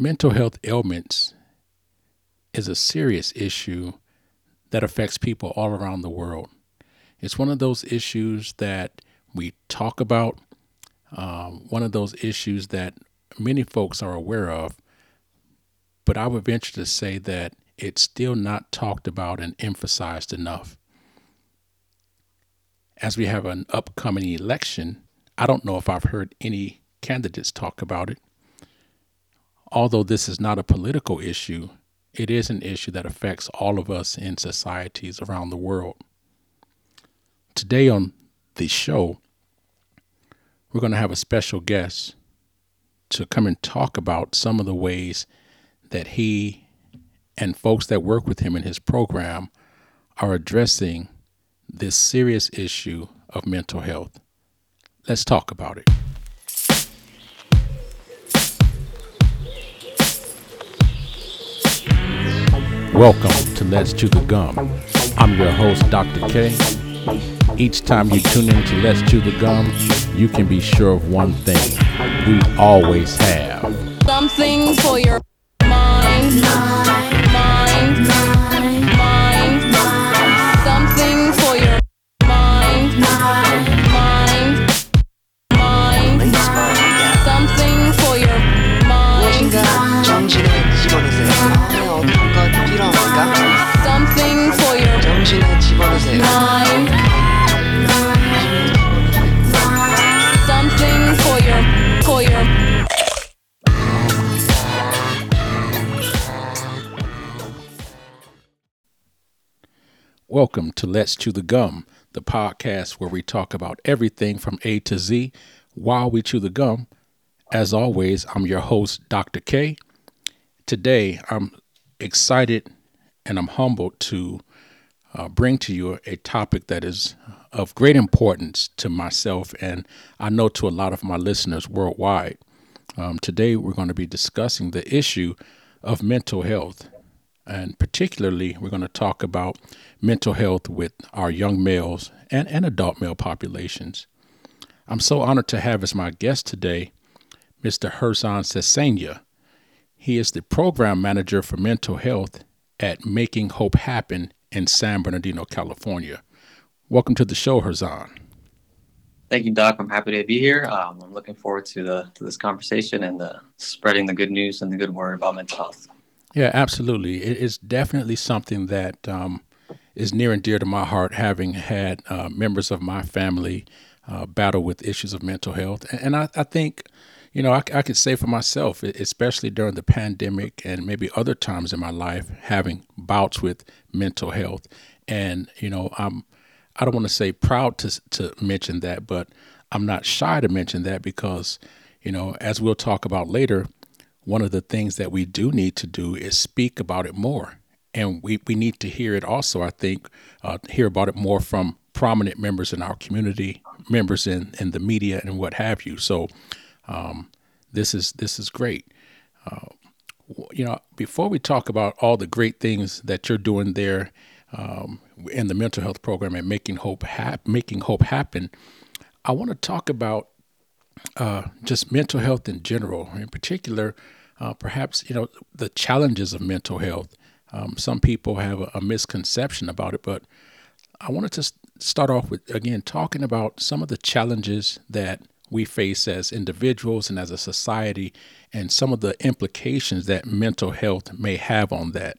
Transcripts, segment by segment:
mental health ailments is a serious issue that affects people all around the world. It's one of those issues that we talk about, um, one of those issues that many folks are aware of, but I would venture to say that it's still not talked about and emphasized enough. As we have an upcoming election, I don't know if I've heard any candidates talk about it. Although this is not a political issue, it is an issue that affects all of us in societies around the world. Today on the show, we're going to have a special guest to come and talk about some of the ways that he and folks that work with him in his program are addressing this serious issue of mental health. Let's talk about it. Welcome to Let's Chew the Gum. I'm your host, Dr. K. Each time you tune in to Let's Chew the Gum, you can be sure of one thing we always have something for your mind, to Let's Chew the Gum, the podcast where we talk about everything from A to Z while we chew the gum. As always, I'm your host, Dr. K. Today, I'm excited and I'm humbled to uh, bring to you a topic that is of great importance to myself and I know to a lot of my listeners worldwide. Um, today, we're going to be discussing the issue of mental health. And particularly, we're going to talk about mental health with our young males and, and adult male populations. I'm so honored to have as my guest today Mr. Herzan Sesenya. He is the program manager for mental health at Making Hope Happen in San Bernardino, California. Welcome to the show, Herzan. Thank you, Doc. I'm happy to be here. Um, I'm looking forward to the to this conversation and the spreading the good news and the good word about mental health. Yeah, absolutely. It is definitely something that um, is near and dear to my heart, having had uh, members of my family uh, battle with issues of mental health. And, I, I think, you know, I, I could say for myself, especially during the pandemic and maybe other times in my life, having bouts with mental health. And, you know, I'm, I don't want to say proud to, to mention that, but I'm not shy to mention that because, you know, as we'll talk about later, one of the things that we do need to do is speak about it more. And we, we need to hear it also, I think, uh, hear about it more from prominent members in our community, members in, in the media and what have you. So um, this is this is great. Uh, you know, before we talk about all the great things that you're doing there um, in the mental health program and making hope hap- making hope happen, I want to talk about uh, just mental health in general, in particular, uh, perhaps you know the challenges of mental health. Um, some people have a, a misconception about it, but I wanted to start off with again talking about some of the challenges that we face as individuals and as a society, and some of the implications that mental health may have on that.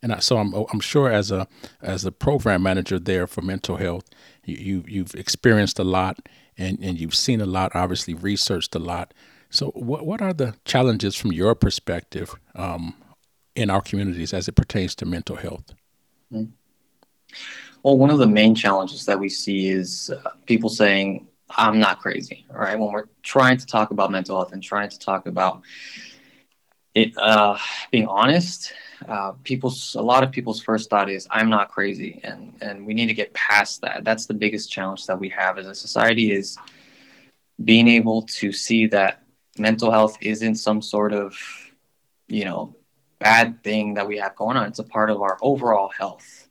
And I, so I'm, I'm sure as a as a program manager there for mental health, you, you you've experienced a lot and, and you've seen a lot, obviously researched a lot. So what what are the challenges from your perspective um, in our communities as it pertains to mental health? Well, one of the main challenges that we see is uh, people saying, "I'm not crazy." Right? When we're trying to talk about mental health and trying to talk about it, uh, being honest, uh, people's a lot of people's first thought is, "I'm not crazy," and and we need to get past that. That's the biggest challenge that we have as a society is being able to see that mental health isn't some sort of, you know, bad thing that we have going on. It's a part of our overall health.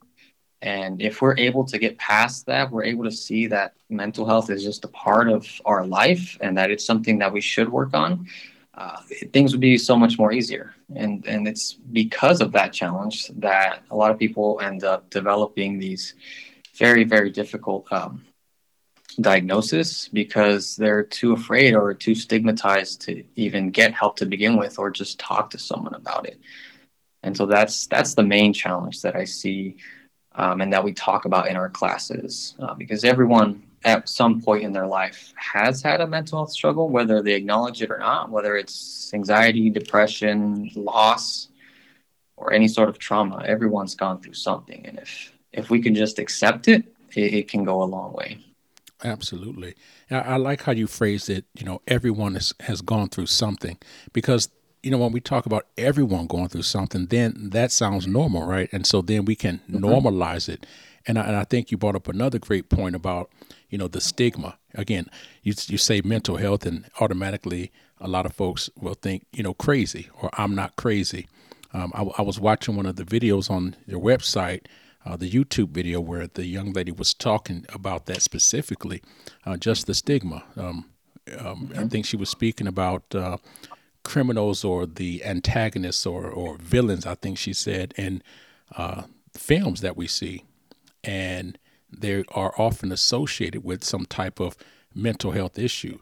And if we're able to get past that, we're able to see that mental health is just a part of our life and that it's something that we should work on. uh, things would be so much more easier. And and it's because of that challenge that a lot of people end up developing these very very difficult um, diagnosis because they're too afraid or too stigmatized to even get help to begin with or just talk to someone about it. And so that's that's the main challenge that I see um, and that we talk about in our classes uh, because everyone at some point in their life has had a mental health struggle, whether they acknowledge it or not, whether it's anxiety, depression, loss, or any sort of trauma. Everyone's gone through something, and if if we can just accept it, it, it can go a long way. Absolutely. I, I like how you phrased it. You know, everyone has, has gone through something because you know, when we talk about everyone going through something, then that sounds normal, right? And so then we can mm-hmm. normalize it. And I, and I think you brought up another great point about, you know, the stigma. Again, you, you say mental health, and automatically a lot of folks will think, you know, crazy or I'm not crazy. Um, I, I, was watching one of the videos on your website, uh, the YouTube video, where the young lady was talking about that specifically, uh, just the stigma. Um, um, I think she was speaking about uh, criminals or the antagonists or, or villains, I think she said, in uh, films that we see. And they are often associated with some type of mental health issue.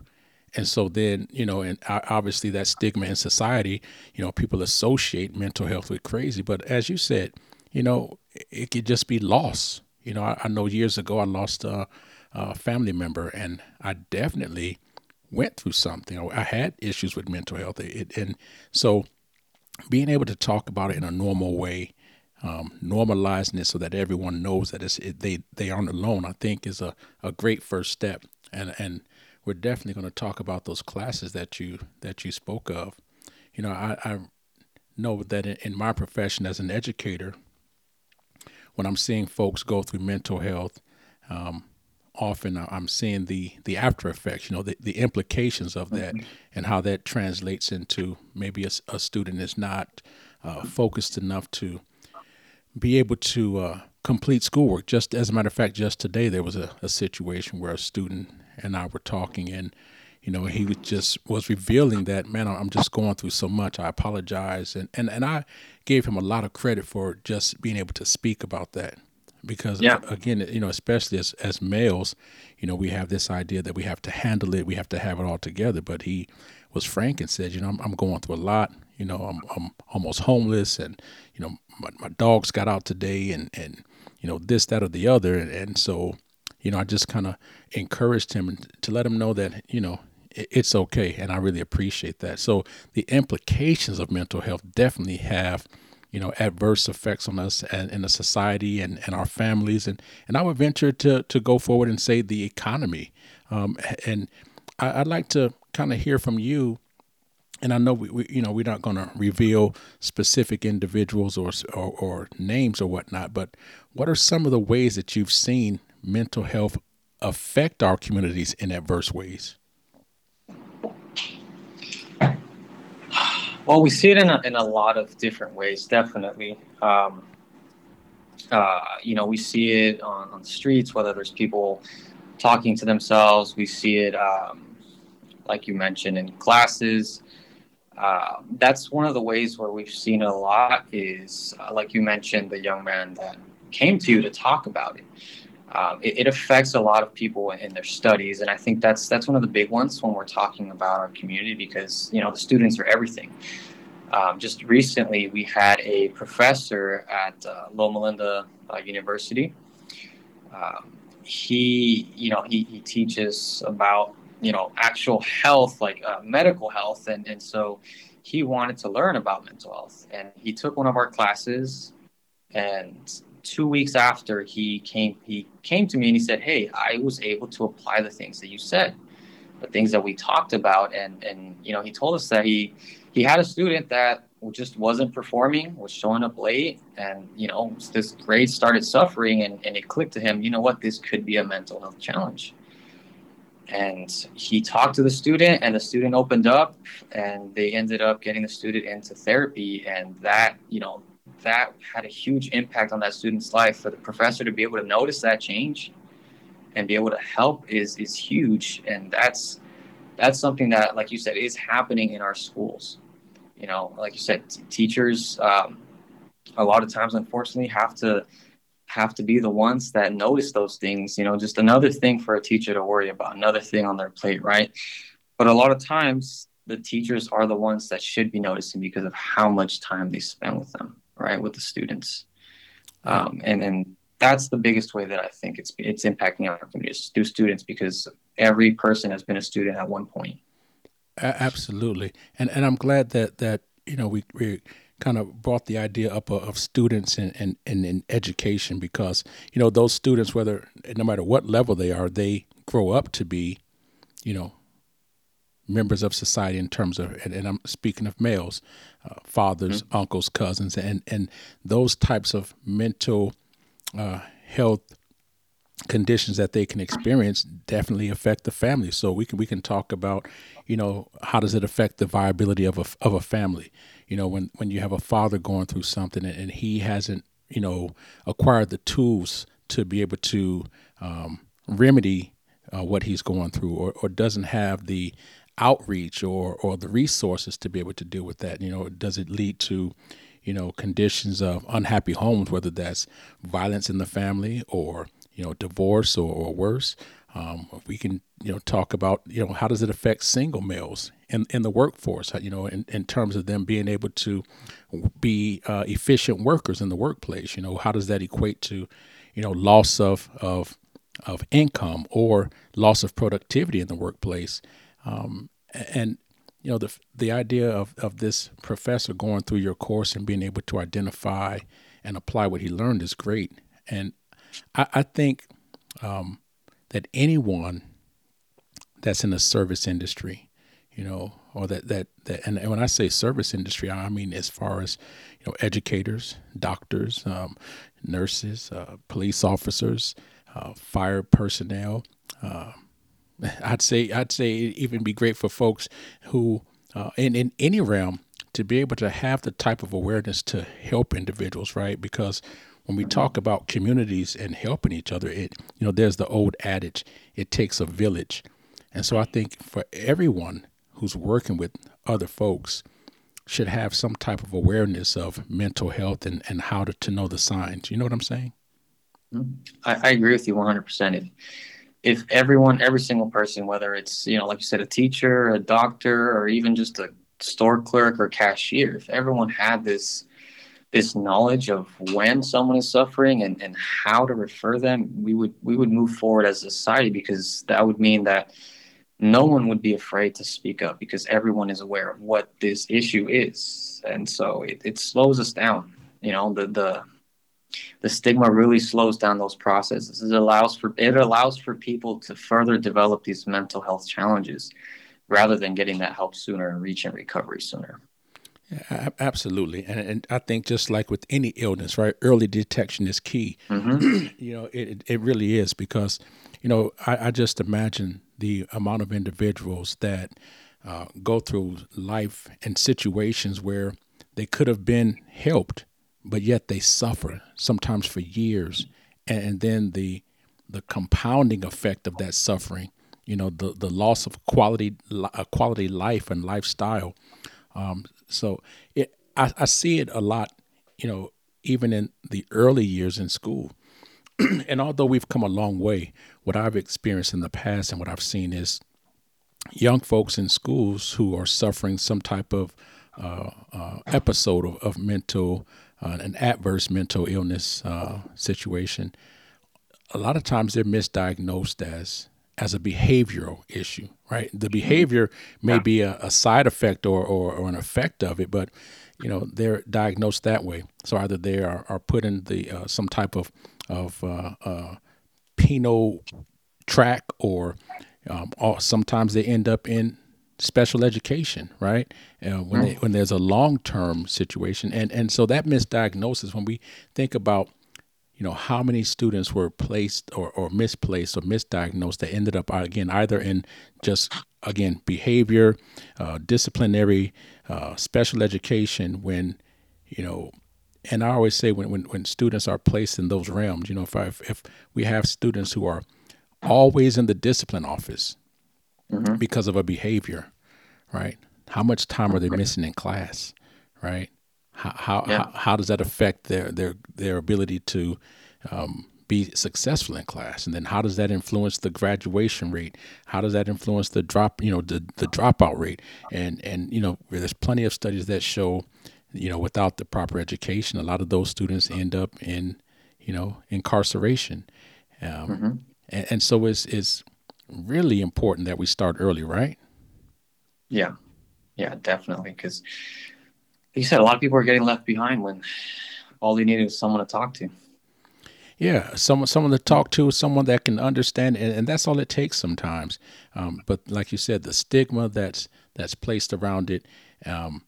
And so then, you know, and obviously that stigma in society, you know, people associate mental health with crazy. But as you said, you know, it could just be loss. You know, I, I know years ago I lost a, a family member, and I definitely went through something. I had issues with mental health, it, and so being able to talk about it in a normal way, um, normalizing it so that everyone knows that it's, it, they they aren't alone, I think is a, a great first step. And and we're definitely going to talk about those classes that you that you spoke of. You know, I, I know that in, in my profession as an educator, when I'm seeing folks go through mental health. Um, often I'm seeing the the after effects, you know, the, the implications of that mm-hmm. and how that translates into maybe a, a student is not uh, focused enough to be able to uh, complete schoolwork. Just as a matter of fact, just today there was a, a situation where a student and I were talking and you know he was just was revealing that man i'm just going through so much i apologize and, and and i gave him a lot of credit for just being able to speak about that because yeah. again, you know, especially as as males, you know, we have this idea that we have to handle it, we have to have it all together. But he was frank and said, you know, I'm, I'm going through a lot. You know, I'm I'm almost homeless, and you know, my, my dogs got out today, and and you know, this, that, or the other, and, and so, you know, I just kind of encouraged him to let him know that you know it's okay, and I really appreciate that. So the implications of mental health definitely have you know, adverse effects on us and in the society and, and our families. And, and I would venture to, to go forward and say the economy. Um, and I, would like to kind of hear from you. And I know we, we you know we're not going to reveal specific individuals or, or, or names or whatnot, but what are some of the ways that you've seen mental health affect our communities in adverse ways? Well, we see it in a, in a lot of different ways, definitely. Um, uh, you know, we see it on, on the streets, whether there's people talking to themselves. We see it, um, like you mentioned, in classes. Uh, that's one of the ways where we've seen a lot is, uh, like you mentioned, the young man that came to you to talk about it um, it, it, affects a lot of people in their studies, and I think that's that's one of the big ones when we're talking about our community because you know the students are everything. Um, just recently, we had a professor at uh, Loma Linda uh, University. Um, he, you know, he, he teaches about you know actual health, like uh, medical health, and and so he wanted to learn about mental health, and he took one of our classes, and two weeks after he came he came to me and he said hey i was able to apply the things that you said the things that we talked about. And and you know he told us that he he had a student that just wasn't performing was showing up late and you know this grade started suffering and, and it clicked to him you know what? This could be a mental health challenge. And he talked to the student and the student opened up and they ended up getting the student into therapy and that you know that had a huge impact on that student's life. For the professor to be able to notice that change and be able to help is is huge, and that's that's something that, like you said, is happening in our schools. You know, like you said, t- teachers um, a lot of times, unfortunately, have to have to be the ones that notice those things. You know, just another thing for a teacher to worry about, another thing on their plate, right? But a lot of times, the teachers are the ones that should be noticing because of how much time they spend with them, right, with the students. Um, and and that's the biggest way that I think it's it's impacting our communities through students because every person has been a student at one point. Absolutely, and and I'm glad that that you know we we kind of brought the idea up of, of students and and and in education because you know those students whether no matter what level they are they grow up to be you know members of society in terms of and, and I'm speaking of males uh, fathers Mm-hmm. uncles cousins and and those types of mental uh, health conditions that they can experience definitely affect the family. So we can we can talk about, you know, how does it affect the viability of a of a family? You know, when when you have a father going through something and, and he hasn't, you know, acquired the tools to be able to um, remedy uh, what he's going through, or, or doesn't have the outreach or or the resources to be able to deal with that. You know, does it lead to you know conditions of unhappy homes, whether that's violence in the family or you know divorce or, or worse. Um, we can you know talk about you know how does it affect single males in, in the workforce you know in, in terms of them being able to be uh, efficient workers in the workplace you know how does that equate to you know loss of of of income or loss of productivity in the workplace um, and you know the the idea of, of this professor going through your course and being able to identify and apply what he learned is great and I, I think um, that anyone that's in the service industry, you know, or that that that, and when I say service industry, I mean as far as you know, educators, doctors, um, nurses, uh, police officers, uh, fire personnel. Uh, I'd say I'd say even be great for folks who uh, in in any realm to be able to have the type of awareness to help individuals, right? Because when we talk about communities and helping each other, it you know there's the old adage, it takes a village, and so I think for everyone who's working with other folks should have some type of awareness of mental health and, and how to, to know the signs. You know what I'm saying? I, I agree with you 100%. If, if everyone, every single person, whether it's, you know, like you said, a teacher, a doctor, or even just a store clerk or cashier, if everyone had this, this knowledge of when someone is suffering and, and how to refer them, we would, we would move forward as a society because that would mean that no one would be afraid to speak up because everyone is aware of what this issue is. And so it, it slows us down. You know, the, the, the stigma really slows down those processes. It allows for it allows for people to further develop these mental health challenges rather than getting that help sooner and reaching recovery sooner. Yeah, absolutely, and and I think just like with any illness, right? Early detection is key. Mm-hmm. you know, it it really is because, you know, I, I just imagine the amount of individuals that uh, go through life and situations where they could have been helped, but yet they suffer sometimes for years, and, then the the compounding effect of that suffering, you know, the the loss of quality uh, quality life and lifestyle. Um, so it, I, I see it a lot, you know, even in the early years in school. and although we've come a long way, what I've experienced in the past and what I've seen is young folks in schools who are suffering some type of uh, uh, episode of, of mental, uh, an adverse mental illness uh, situation. A lot of times they're misdiagnosed as as a behavioral issue, right? The behavior may be a, a side effect or, or, or, an effect of it, but you know they're diagnosed that way. So either they are, are put in the uh, some type of of uh, uh, penal track, or, um, or sometimes they end up in special education, right? Uh, when they, when there's a long term situation, and and so that misdiagnosis, when we think about you know how many students were placed or, or misplaced or misdiagnosed that ended up again either in just again behavior uh, disciplinary uh, special education when you know and i always say when, when, when students are placed in those realms you know if, I, if we have students who are always in the discipline office because of a behavior, right? How much time are they missing in class, right? How how, Yeah. how, how does that affect their their their ability to um, be successful in class, and then how does that influence the graduation rate? How does that influence the drop you know the the dropout rate? And and you know there's plenty of studies that show you know without the proper education, a lot of those students end up in you know incarceration. Um, and, and so it's it's really important that we start early, right? Yeah, yeah, definitely. Because like you said, a lot of people are getting left behind when all they need is someone to talk to. Yeah, someone someone to talk to, someone that can understand, and, and that's all it takes sometimes. Um, but like you said, the stigma that's that's placed around it, um,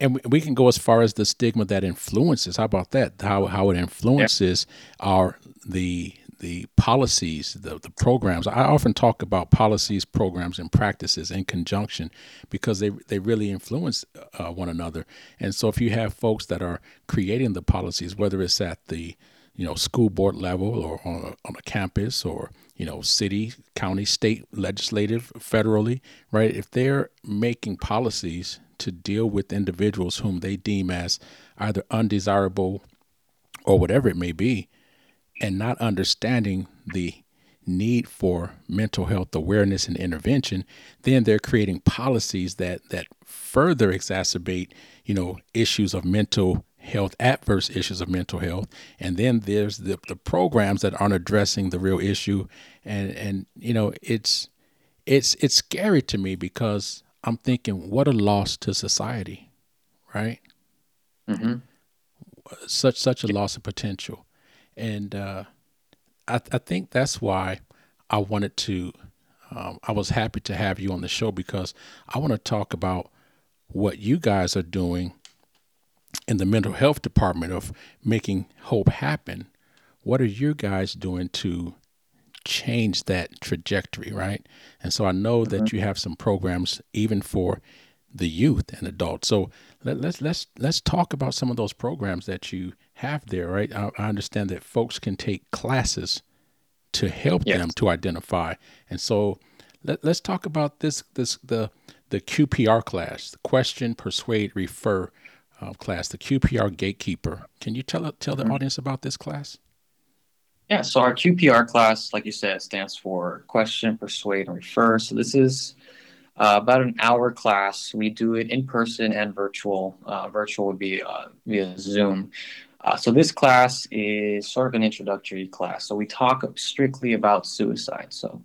and we, we can go as far as the stigma that influences. How about that? How how it influences our the the policies, the the programs. I often talk about policies, programs, and practices in conjunction because they they really influence uh, one another. And so, if you have folks that are creating the policies, whether it's at the you know school board level or on a, on a campus or you know city county state legislative federally right if they're making policies to deal with individuals whom they deem as either undesirable or whatever it may be and not understanding the need for mental health awareness and intervention, then they're creating policies that that further exacerbate, you know, issues of mental health, adverse issues of mental health. And then there's the, the programs that aren't addressing the real issue. And and you know, it's it's it's scary to me because I'm thinking, what a loss to society, right? hmm such such a loss of potential, and uh, I, I think that's why I wanted to. Um, I was happy to have you on the show because I want to talk about what you guys are doing in the mental health department of making hope happen. What are you guys doing to change that trajectory, right? And so I know that you have some programs even for the youth and adults. So let, let's let's let's talk about some of those programs that you have there, right? I, I understand that folks can take classes to help Yes. them to identify, and so let, let's talk about this this the the QPR class, the question, persuade, refer uh, class, the QPR gatekeeper. Can you tell tell the audience about this class? Yeah, so our QPR class, like you said, stands for question, persuade, and refer. So this is uh, about an hour class. We do it in person and virtual. Uh, virtual would be uh, via Zoom. Uh, so this class is sort of an introductory class. So we talk strictly about suicide. So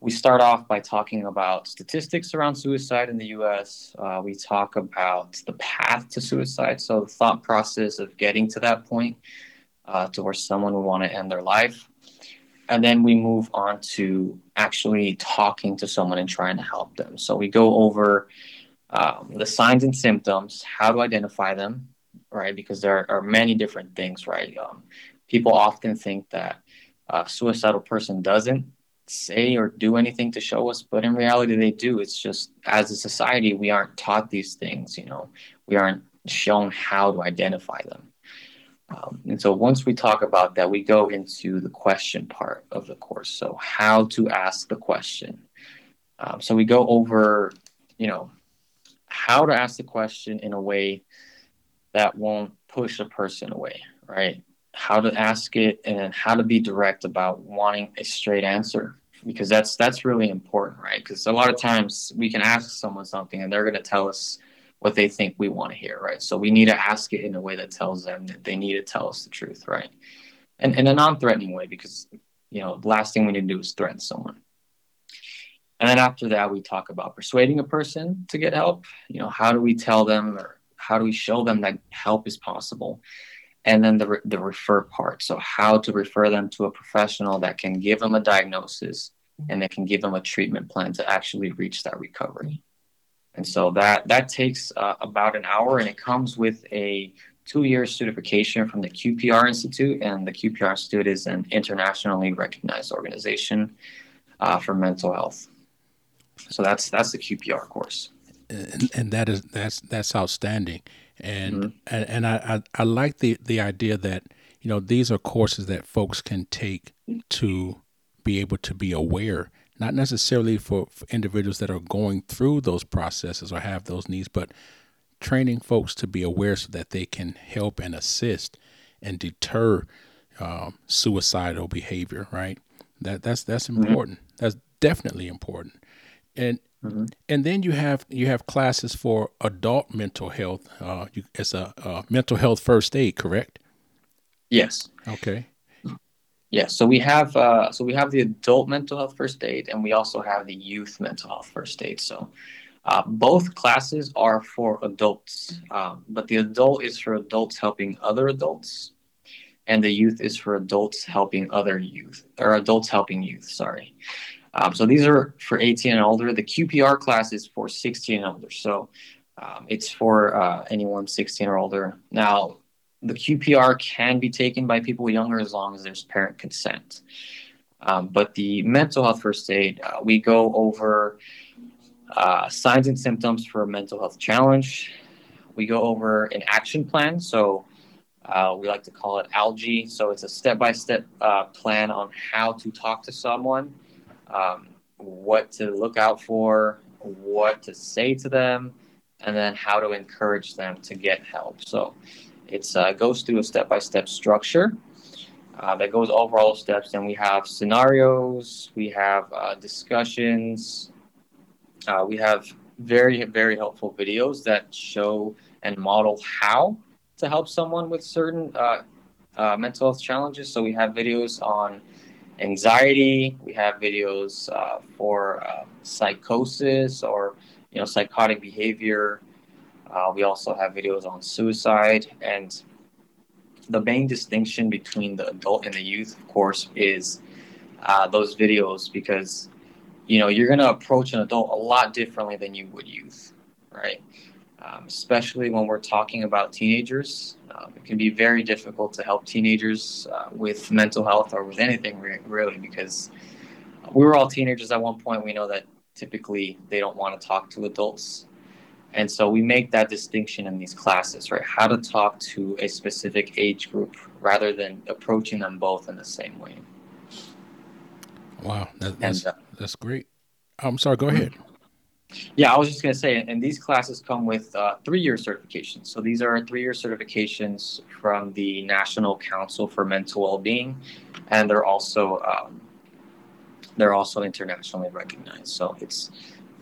we start off by talking about statistics around suicide in the U.S. Uh, we talk about the path to suicide, so the thought process of getting to that point uh, to where someone would want to end their life. And then we move on to actually talking to someone and trying to help them. So we go over um, the signs and symptoms, how to identify them, right? Because there are many different things, right? Um, people often think that a suicidal person doesn't say or do anything to show us, but in reality, they do. It's just as a society, we aren't taught these things, you know, we aren't shown how to identify them. Um, and so once we talk about that, we go into the question part of the course. So how to ask the question. Um, so we go over, you know, how to ask the question in a way that won't push a person away, right? How to ask it and how to be direct about wanting a straight answer because that's that's really important, right? Because a lot of times we can ask someone something and they're going to tell us what they think we want to hear, right? So we need to ask it in a way that tells them that they need to tell us the truth, right? And in a non-threatening way, because you know, the last thing we need to do is threaten someone. And then after that, we talk about persuading a person to get help. You know, how do we tell them or how do we show them that help is possible? And then the, the refer part. So, how to refer them to a professional that can give them a diagnosis and that can give them a treatment plan to actually reach that recovery. And so that that takes uh, about an hour, and it comes with a two-year certification from the QPR Institute, and the QPR Institute is an internationally recognized organization uh, for mental health. So that's that's the QPR course. and, and that is that's that's outstanding and and, and I, I I like the the idea that you know these are courses that folks can take to be able to be aware not necessarily for, for individuals that are going through those processes or have those needs, but training folks to be aware so that they can help and assist and deter um, suicidal behavior. Right? That that's that's important. That's definitely important. And and then you have you have classes for adult mental health. Uh, you, it's a, a mental health first aid, correct? Yes. Okay. Yeah, so we have uh, so we have the adult mental health first aid, and we also have the youth mental health first aid. So uh, both classes are for adults, um, but the adult is for adults helping other adults, and the youth is for adults helping other youth or adults helping youth. Sorry. Um, so these are for 18 and older. The QPR class is for 16 and older. So um, it's for uh, anyone 16 or older. Now, the QPR can be taken by people younger as long as there's parent consent. Um, but the mental health first aid, uh, we go over uh, signs and symptoms for a mental health challenge. We go over an action plan. So uh, we like to call it ALGEE. So it's a step by step plan on how to talk to someone, um, what to look out for, what to say to them, and then how to encourage them to get help. So it uh, goes through a step by step structure. Uh, that goes over all steps, and we have scenarios, we have uh, discussions, uh, we have very, very helpful videos that show and model how to help someone with certain uh, uh, mental health challenges. So we have videos on anxiety, we have videos for psychosis or you know psychotic behavior. Uh, we also have videos on suicide and the main distinction between the adult and the youth, of course, is uh, those videos because you know you're going to approach an adult a lot differently than you would youth, right? Um, especially when we're talking about teenagers, um, it can be very difficult to help teenagers uh, with mental health or with anything re- really because we were all teenagers at one point. We know that typically they don't want to talk to adults and so we make that distinction in these classes, right? How to talk to a specific age group rather than approaching them both in the same way. Wow, that, that's and, uh, that's great. I'm sorry. Go ahead. Yeah, I was just going to say, and these classes come with uh, three-year certifications. So these are three-year certifications from the National Council for Mental Well-being, and they're also um, they're also internationally recognized. So it's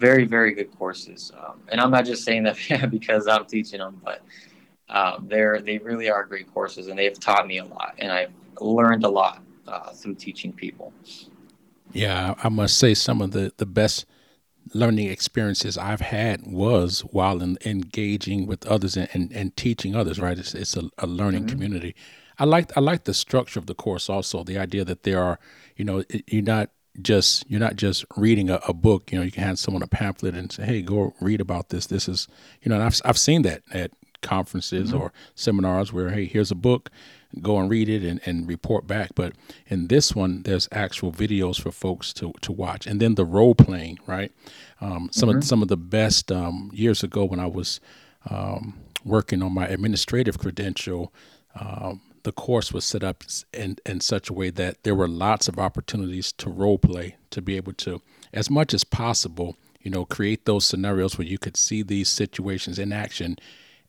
very very good courses. Um, and i'm not just saying that because i'm teaching them but um, they're they really are great courses and they've taught me a lot and i've learned a lot uh, through teaching people. Yeah i must say some of the the best learning experiences i've had was while in, engaging with others and, and, and, teaching others right? It's, it's a, a learning mm-hmm. community. I like i like the structure of the course also the idea that there are you know you're not just you're not just reading a, a, book. You know, you can hand someone a pamphlet and say, "Hey, go read about this." This is, you know, I've I've seen that at conferences mm-hmm. or seminars where, hey, here's a book, go and read it and, and report back. But in this one, there's actual videos for folks to, to watch, and then the role playing, right? Um, some mm-hmm. of some of the best um, years ago when I was um, working on my administrative credential. Um, the course was set up in, in such a way that there were lots of opportunities to role play, to be able to, as much as possible, you know, create those scenarios where you could see these situations in action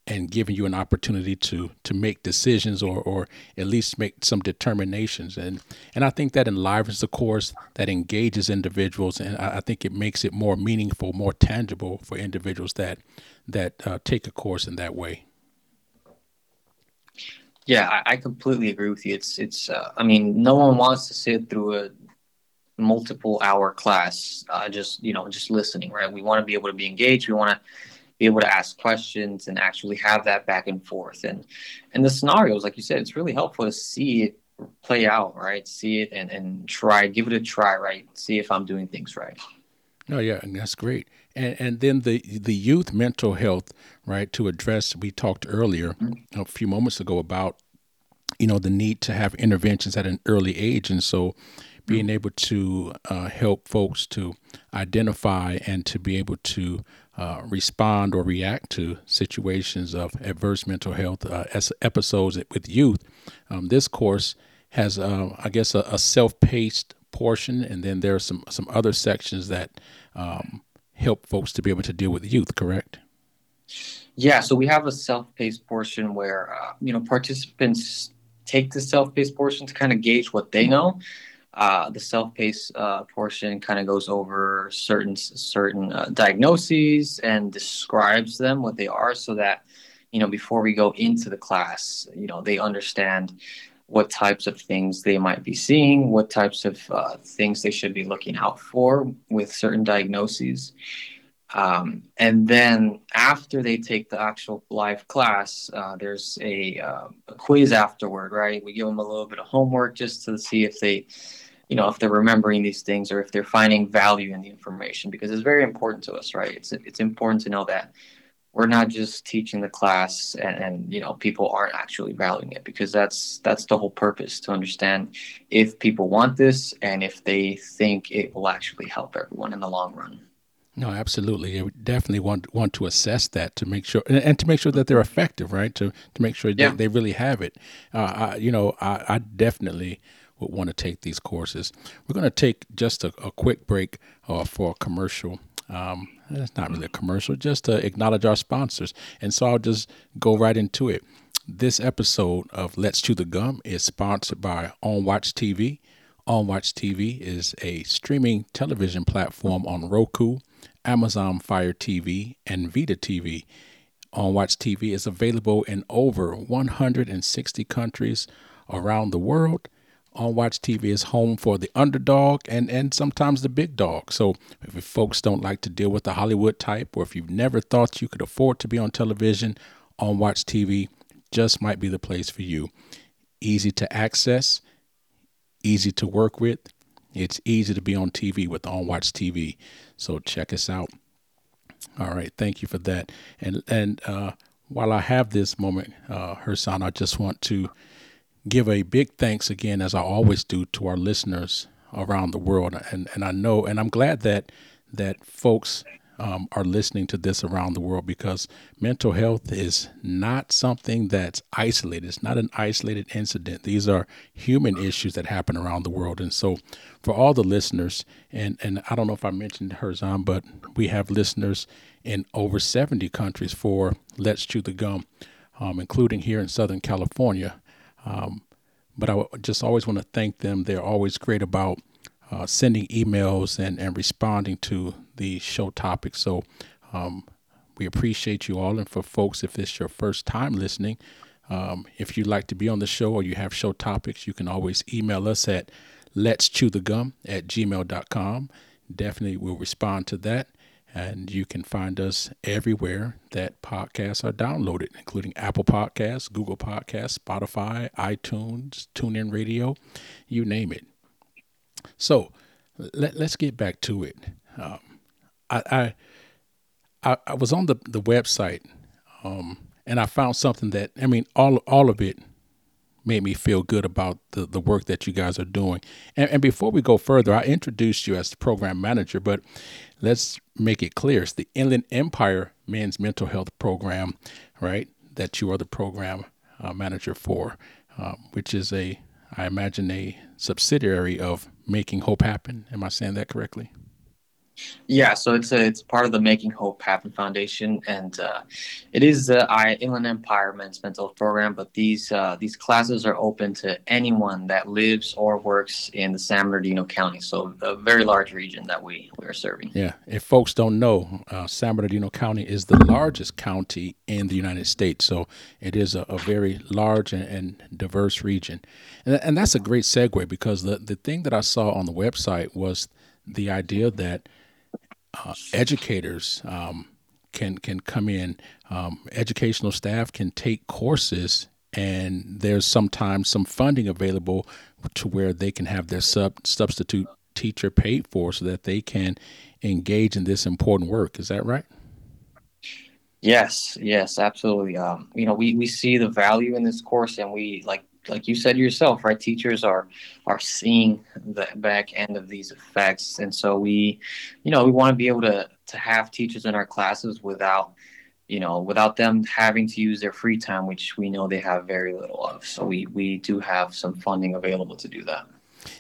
and giving you an opportunity to to make decisions or or at least make some determinations. And and I think that enlivens the course that engages individuals and I, I think it makes it more meaningful more tangible for individuals that that uh, take a course in that way yeah, I, I completely agree with you. It's it's. Uh, I mean, no one wants to sit through a multiple hour class uh, just you know just listening right? We want to be able to be engaged. We want to be able to ask questions and actually have that back and forth. And and the scenarios like you said it's really helpful to see it play out right? See it and and try give it a try right? See if i'm doing things right. No yeah and that's great and and then the the youth mental health right to address we talked earlier a few moments ago about you know the need to have interventions at an early age and so being mm-hmm. able to uh, help folks to identify and to be able to uh, respond or react to situations of adverse mental health uh, episodes with youth. Um, this course has, uh, I guess, a, a self-paced portion, and then there are some some other sections that um, help folks to be able to deal with youth. Correct? Yeah. So we have a self-paced portion where uh, you know participants take the self-paced portion to kind of gauge what they know. Uh, the self-paced uh, portion kind of goes over certain certain uh, diagnoses and describes them what they are, so that you know before we go into the class, you know they understand what types of things they might be seeing, what types of uh, things they should be looking out for with certain diagnoses. Um, and then after they take the actual live class, uh, there's a, uh, a, quiz afterward, right? We give them a little bit of homework just to see if they, you know, if they're remembering these things or if they're finding value in the information because it's very important to us, right? It's it's important to know that we're not just teaching the class and, and, you know people aren't actually valuing it because that's that's the whole purpose to understand if people want this and if they think it will actually help everyone in the long run. No absolutely. We definitely want want to assess that to make sure and, and to make sure that they're effective right? To to make sure yeah. they, they really have it. Uh, I, you know I, I definitely would want to take these courses we're going to take just a, a quick break uh, for a commercial um, it's not really a commercial, just to acknowledge our sponsors. And so I'll just go right into it. This episode of Let's Chew the Gum is sponsored by On Watch TV. On Watch TV is a streaming television platform on Roku, Amazon Fire TV, and Vita TV. On Watch TV is available in over 160 countries around the world on Watch TV is home for the underdog and, and sometimes the big dog. So if folks don't like to deal with the Hollywood type, or if you've never thought you could afford to be on television, on Watch TV just might be the place for you. Easy to access, easy to work with. It's easy to be on TV with On Watch TV. So check us out. All right, thank you for that. And and uh, while I have this moment, uh, Hersan, I just want to give a big thanks again, as I always do, to our listeners around the world. And and I know, and I'm glad that that folks um, are listening to this around the world because mental health is not something that's isolated. It's not an isolated incident. These are human issues that happen around the world. And so, for all the listeners, and and I don't know if I mentioned Herzan, but we have listeners in over 70 countries for Let's Chew the Gum, um, including here in Southern California. Um, but I just always want to thank them. They're always great about uh, sending emails and, and responding to the show topics. So um, we appreciate you all. And for folks, if it's your first time listening, um, if you'd like to be on the show or you have show topics, you can always email us at let's chew the gum at gmail.com. Definitely we'll respond to that. And you can find us everywhere that podcasts are downloaded, including Apple Podcasts, Google Podcasts, Spotify, iTunes, TuneIn Radio, you name it. So let, us get back to it. Um, I, I, I was on the, the website um, and I found something that, I mean, all, all of it made me feel good about the, the work that you guys are doing. And, and before we go further, I introduced you as the program manager, but let's make it clear it's the Inland Empire Men's Mental Health Program, right? That you are the program uh, manager for, uh, which is a, I imagine, a subsidiary of Making Hope Happen. Am I saying that correctly? Yeah, so it's a, it's part of the Making Hope Happen Foundation, and uh, it is the Inland Empire Men's Mental Health Program. But these uh, these classes are open to anyone that lives or works in the San Bernardino County, so a very large region that we we are serving. Yeah, if folks don't know, uh, San Bernardino County is the largest county in the United States, so it is a, a very large and, and diverse region, and, and that's a great segue because the the thing that I saw on the website was the idea that uh, educators um, can can come in. Um, educational staff can take courses, and there's sometimes some funding available to where they can have their sub substitute teacher paid for, so that they can engage in this important work. Is that right? Yes, yes, absolutely. Um, you know, we, we see the value in this course, and we like like you said yourself, right? Teachers are are seeing the back end of these effects, and so we, you know, we want to be able to to have teachers in our classes without, you know, without them having to use their free time, which we know they have very little of. So we we do have some funding available to do that.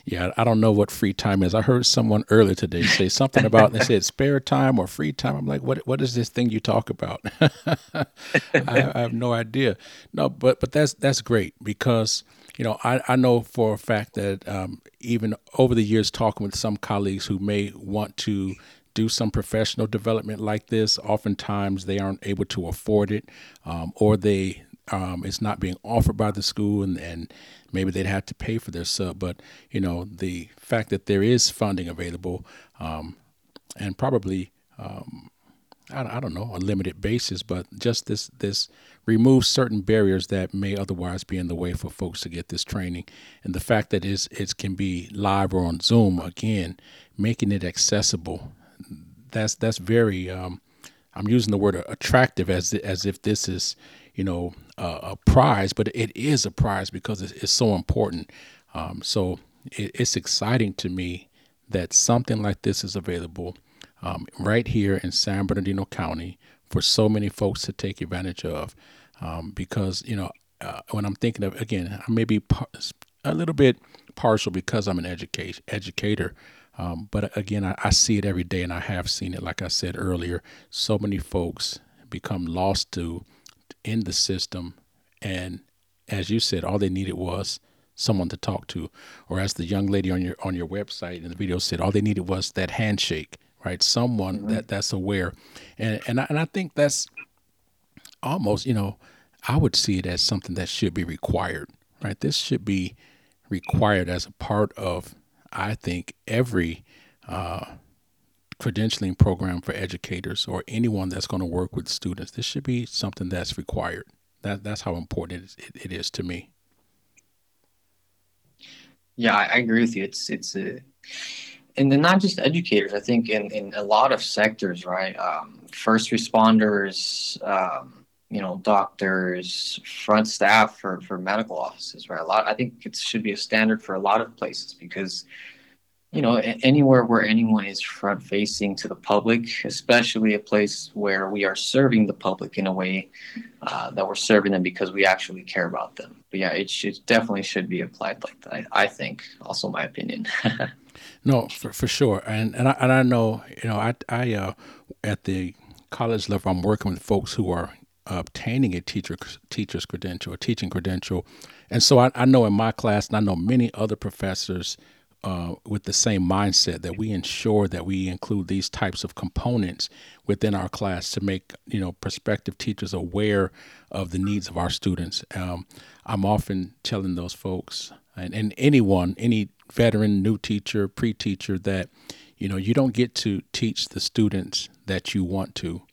Yeah, I don't know what free time is. I heard someone earlier today say something about they said spare time or free time. I'm like, what what is this thing you talk about? I, I have no idea. No, but but that's that's great because you know I, I know for a fact that um, even over the years talking with some colleagues who may want to do some professional development like this, oftentimes they aren't able to afford it, um, or they um, it's not being offered by the school, and, and maybe they'd have to pay for their sub. But you know, the fact that there is funding available, um, and probably um, I, I, don't know a limited basis, but just this this removes certain barriers that may otherwise be in the way for folks to get this training, and the fact that it's, it can be live or on Zoom again, making it accessible. That's that's very. Um, I'm using the word attractive as as if this is you know, uh, a prize, but it is a prize because it's, it's so important. Um, so it, it's exciting to me that something like this is available um, right here in San Bernardino County for so many folks to take advantage of. Um, because, you know, uh, when I'm thinking of, again, I may be par- a little bit partial because I'm an education educator. Um, but again, I, I, see it every day, and I have seen it. Like I said earlier, so many folks become lost to in the system. And as you said, all they needed was someone to talk to. Or as the young lady on your on your website in the video said, all they needed was that handshake, right? Someone mm-hmm. that that's aware. And and I, and I think that's almost, you know, I would see it as something that should be required, right? This should be required as a part of, I think, every uh, credentialing program for educators or anyone that's going to work with students. This should be something that's required. That that's how important it, it is to me. Yeah, I, agree with you. It's it's a, and then not just educators. I think in in a lot of sectors, right? Um, first responders, um, you know, doctors, front staff for for medical offices, right? A lot. I think it should be a standard for a lot of places because you know, anywhere where anyone is front facing to the public, especially a place where we are serving the public in a way uh, that we're serving them because we actually care about them. But yeah, it should definitely should be applied like that. I, think, also my opinion. no, for, for sure. And, and I, and I know, you know, I, I, uh, at the college level, I'm working with folks who are obtaining a teacher teacher's credential, a teaching credential. And so I, I know in my class, and I know many other professors uh, with the same mindset that we ensure that we include these types of components within our class to make you know prospective teachers aware of the needs of our students. Um, I'm often telling those folks and, and anyone, any veteran, new teacher, pre-teacher, that you know you don't get to teach the students that you want to.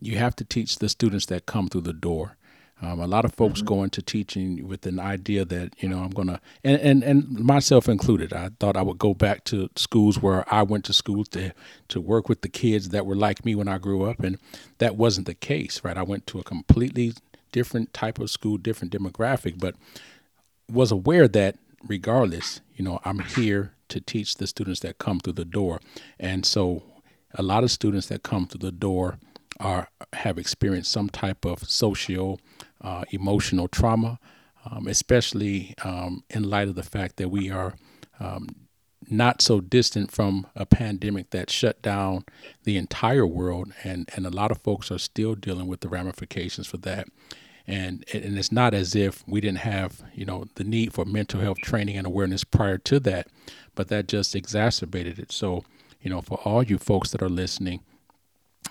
You have to teach the students that come through the door. Um, a lot of folks mm-hmm. go into teaching with an idea that you know I'm gonna and, and and myself included. I thought I would go back to schools where I went to school to to work with the kids that were like me when I grew up, and that wasn't the case. Right, I went to a completely different type of school, different demographic, but was aware that regardless, you know, I'm here to teach the students that come through the door, and so a lot of students that come through the door are have experienced some type of social uh, emotional trauma, um, especially um, in light of the fact that we are um, not so distant from a pandemic that shut down the entire world, and, and a lot of folks are still dealing with the ramifications for that. And and it's not as if we didn't have you know the need for mental health training and awareness prior to that, but that just exacerbated it. So you know for all you folks that are listening,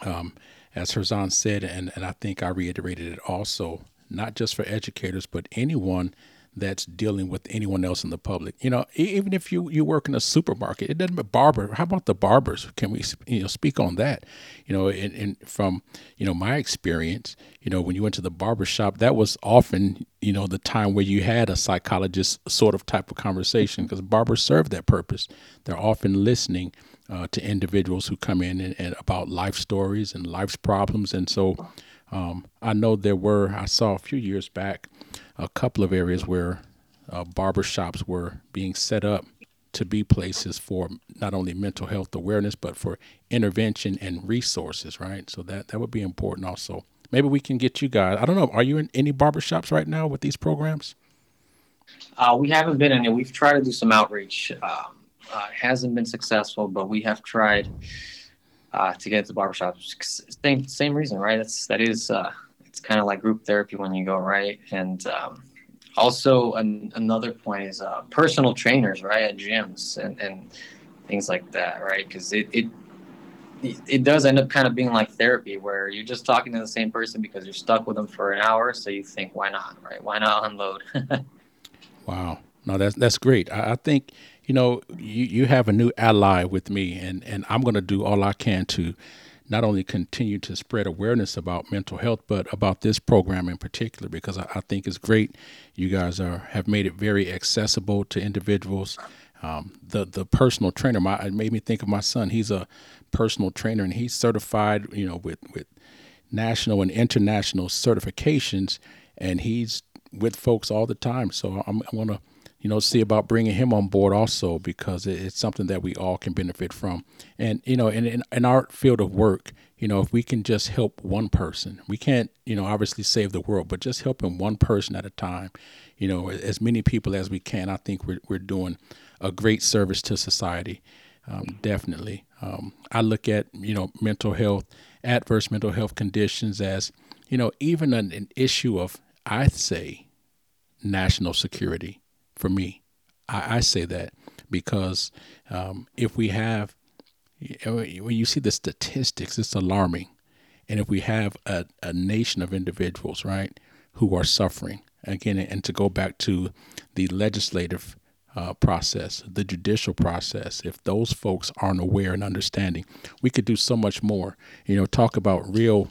um, as Herzan said, and, and I think I reiterated it also, not just for educators, but anyone that's dealing with anyone else in the public. You know, even if you, you work in a supermarket, it doesn't matter. Barber, how about the barbers? Can we you know speak on that? You know, and, and from you know my experience, you know, when you went to the barber shop, that was often you know the time where you had a psychologist sort of type of conversation because barbers serve that purpose. They're often listening uh, to individuals who come in and, and, about life stories and life's problems. And so um, I know there were, I saw a few years back, a couple of areas where uh, barber shops were being set up to be places for not only mental health awareness, but for intervention and resources, right? So that, that would be important also. Maybe we can get you guys. I don't know. Are you in any barber shops right now with these programs? Uh, we haven't been in it. We've tried to do some outreach. Um, uh, hasn't been successful, but we have tried uh, to get to barbershops. Same same reason, right? That's that is uh, it's kind of like group therapy when you go right, and um, also an, another point is uh, personal trainers, right, at gyms and, and things like that, right? Because it, it it does end up kind of being like therapy where you're just talking to the same person because you're stuck with them for an hour so you think why not right why not unload wow no that's that's great I, I, think you know you, you have a new ally with me and and i'm going to do all i can to not only continue to spread awareness about mental health but about this program in particular because i, I think it's great. You guys are have made it very accessible to individuals. Um, the the personal trainer my, it made me think of my son. He's a personal trainer, and he's certified, you know, with with national and international certifications, and he's with folks all the time. So I'm, I'm gonna, you know, see about bringing him on board also because it's something that we all can benefit from. And you know, in, in in our field of work, you know, if we can just help one person, we can't, you know, obviously save the world, but just helping one person at a time, you know, as many people as we can, I think we're we're doing a great service to society um, definitely. Um, I look at you know mental health, adverse mental health conditions as you know even an, an issue of I say national security for me. I, I say that because um, if we have when you see the statistics, it's alarming. And if we have a, a nation of individuals, right, who are suffering, again, and to go back to the legislative uh, process, the judicial process, if those folks aren't aware and understanding, we could do so much more. You know, talk about real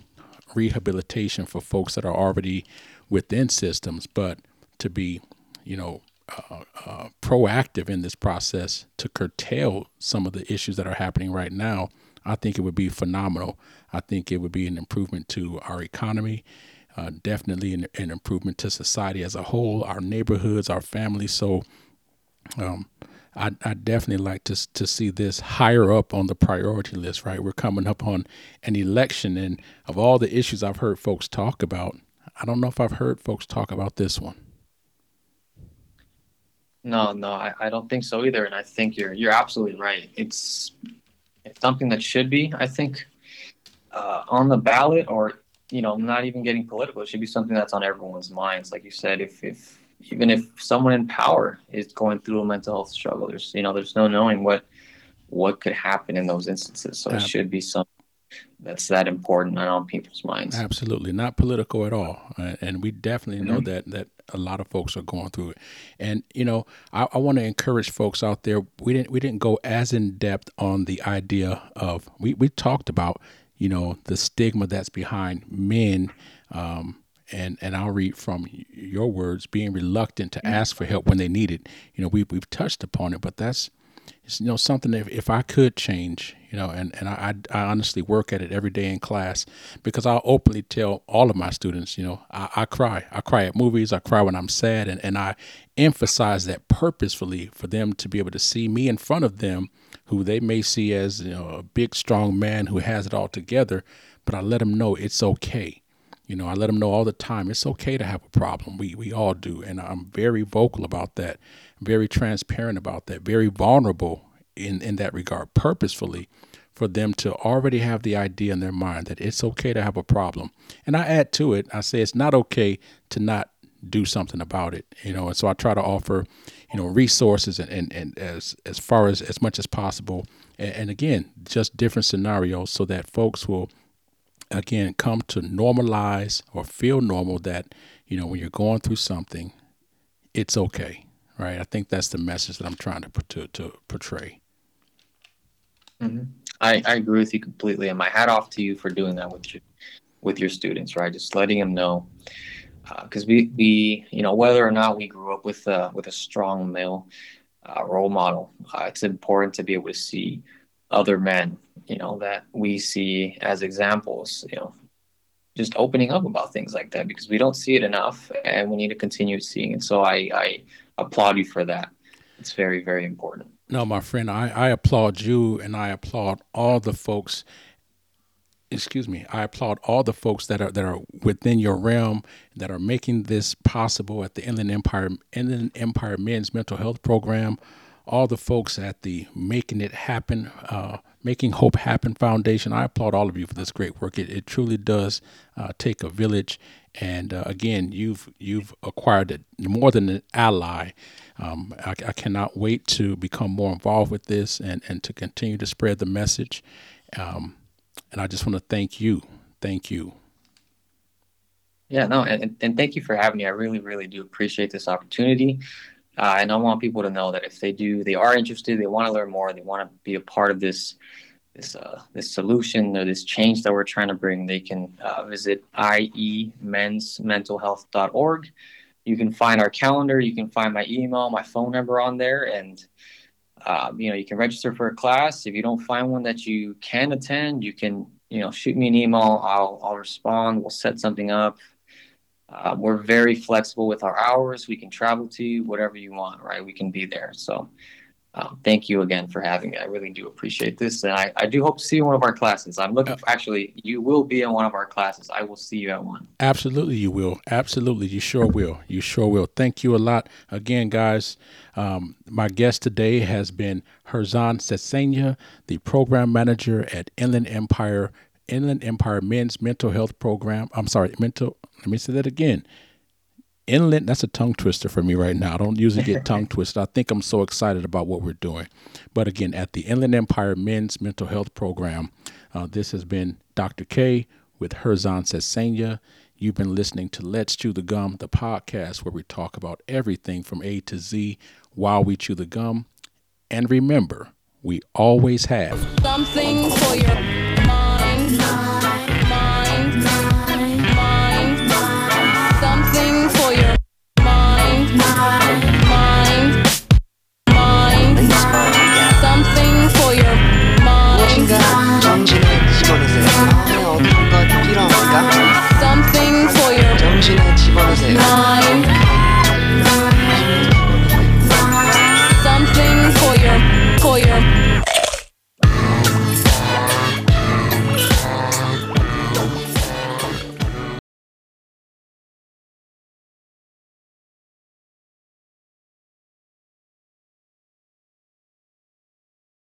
rehabilitation for folks that are already within systems, but to be, you know, uh, uh, proactive in this process to curtail some of the issues that are happening right now, I think it would be phenomenal. I think it would be an improvement to our economy, uh, definitely an, an, improvement to society as a whole, our neighborhoods, our families. So um, I, I definitely like to to see this higher up on the priority list. Right, we're coming up on an election, and of all the issues I've heard folks talk about, I don't know if I've heard folks talk about this one. No, no, I, I don't think so either. And I think you're you're absolutely right. It's it's something that should be, I think, uh, on the ballot, or you know, not even getting political. It should be something that's on everyone's minds. Like you said, if if even if someone in power is going through a mental health struggle, there's you know there's no knowing what what could happen in those instances. So it should be something that's that important and on people's minds. Absolutely, not political at all, and we definitely know mm-hmm. that that a lot of folks are going through it. And you know, I, I want to encourage folks out there. We didn't we didn't go as in depth on the idea of we we talked about you know the stigma that's behind men. Um, and and I'll read from your words, being reluctant to ask for help when they need it. You know, we we've touched upon it, but that's you know something if, if I could change, you know, and and I, I honestly work at it every day in class because I'll openly tell all of my students, you know, I, I cry, I cry at movies, I cry when I'm sad, and and I emphasize that purposefully for them to be able to see me in front of them, who they may see as you know a big strong man who has it all together, but I let them know it's okay. You know, I let them know all the time it's okay to have a problem. We we all do, and I'm very vocal about that, very transparent about that, very vulnerable in in that regard, purposefully for them to already have the idea in their mind that it's okay to have a problem. And I add to it, I say it's not okay to not do something about it, you know. And so I try to offer, you know, resources and, and, and as as far as as much as possible. And, and again, just different scenarios so that folks will again come to normalize or feel normal that you know when you're going through something it's okay right i think that's the message that i'm trying to to, to portray. Mm-hmm. I, I agree with you completely and my hat off to you for doing that with your with your students right? Just letting them know because uh, we we you know whether or not we grew up with uh, with a strong male uh, role model uh, it's important to be able to see other men you know that we see as examples you know just opening up about things like that because we don't see it enough and we need to continue seeing it. So i i applaud you for that it's very very important no my friend i i applaud you and i applaud all the folks excuse me, I applaud all the folks that are that are within your realm that are making this possible at the Inland Empire Inland Empire Men's Mental Health Program. All the folks at the Making It Happen, uh, Making Hope Happen Foundation. I applaud all of you for this great work. It, it truly does uh, take a village, and uh, again, you've you've acquired it more than an ally. Um, I, I, cannot wait to become more involved with this and, and to continue to spread the message. Um, and I just want to thank you. Thank you. Yeah, no, and, and thank you for having me. I really, really do appreciate this opportunity. Uh, and I want people to know that if they do, they are interested, they want to learn more, they want to be a part of this this uh, this solution or this change that we're trying to bring, they can uh, visit iemensmentalhealth.org. You can find our calendar, you can find my email, my phone number on there, and um, you know, you can register for a class. If you don't find one that you can attend, you can, you know, shoot me an email. I'll, I'll respond. We'll set something up. Uh, we're very flexible with our hours. We can travel to you, whatever you want, right? We can be there. So um, thank you again for having me. I really do appreciate this. And I, I do hope to see you in one of our classes. I'm looking for, actually, you will be in one of our classes. I will see you at one. Absolutely, you will. Absolutely. You sure will. You sure will. Thank you a lot. Again, guys, um, my guest today has been Herzan Sesenya, the program manager at Inland Empire, Inland Empire Men's Mental Health Program. I'm sorry, mental, let me say that again. Inland that's a tongue twister for me right now. I don't usually get tongue twisted. I think i'm so excited about what we're doing. But again at the inland empire men's mental health program uh, this has been dr k with herzan sesenya you've been listening to let's chew the gum the podcast where we talk about everything from a to z while we chew the gum. And remember we always have Something for your mind.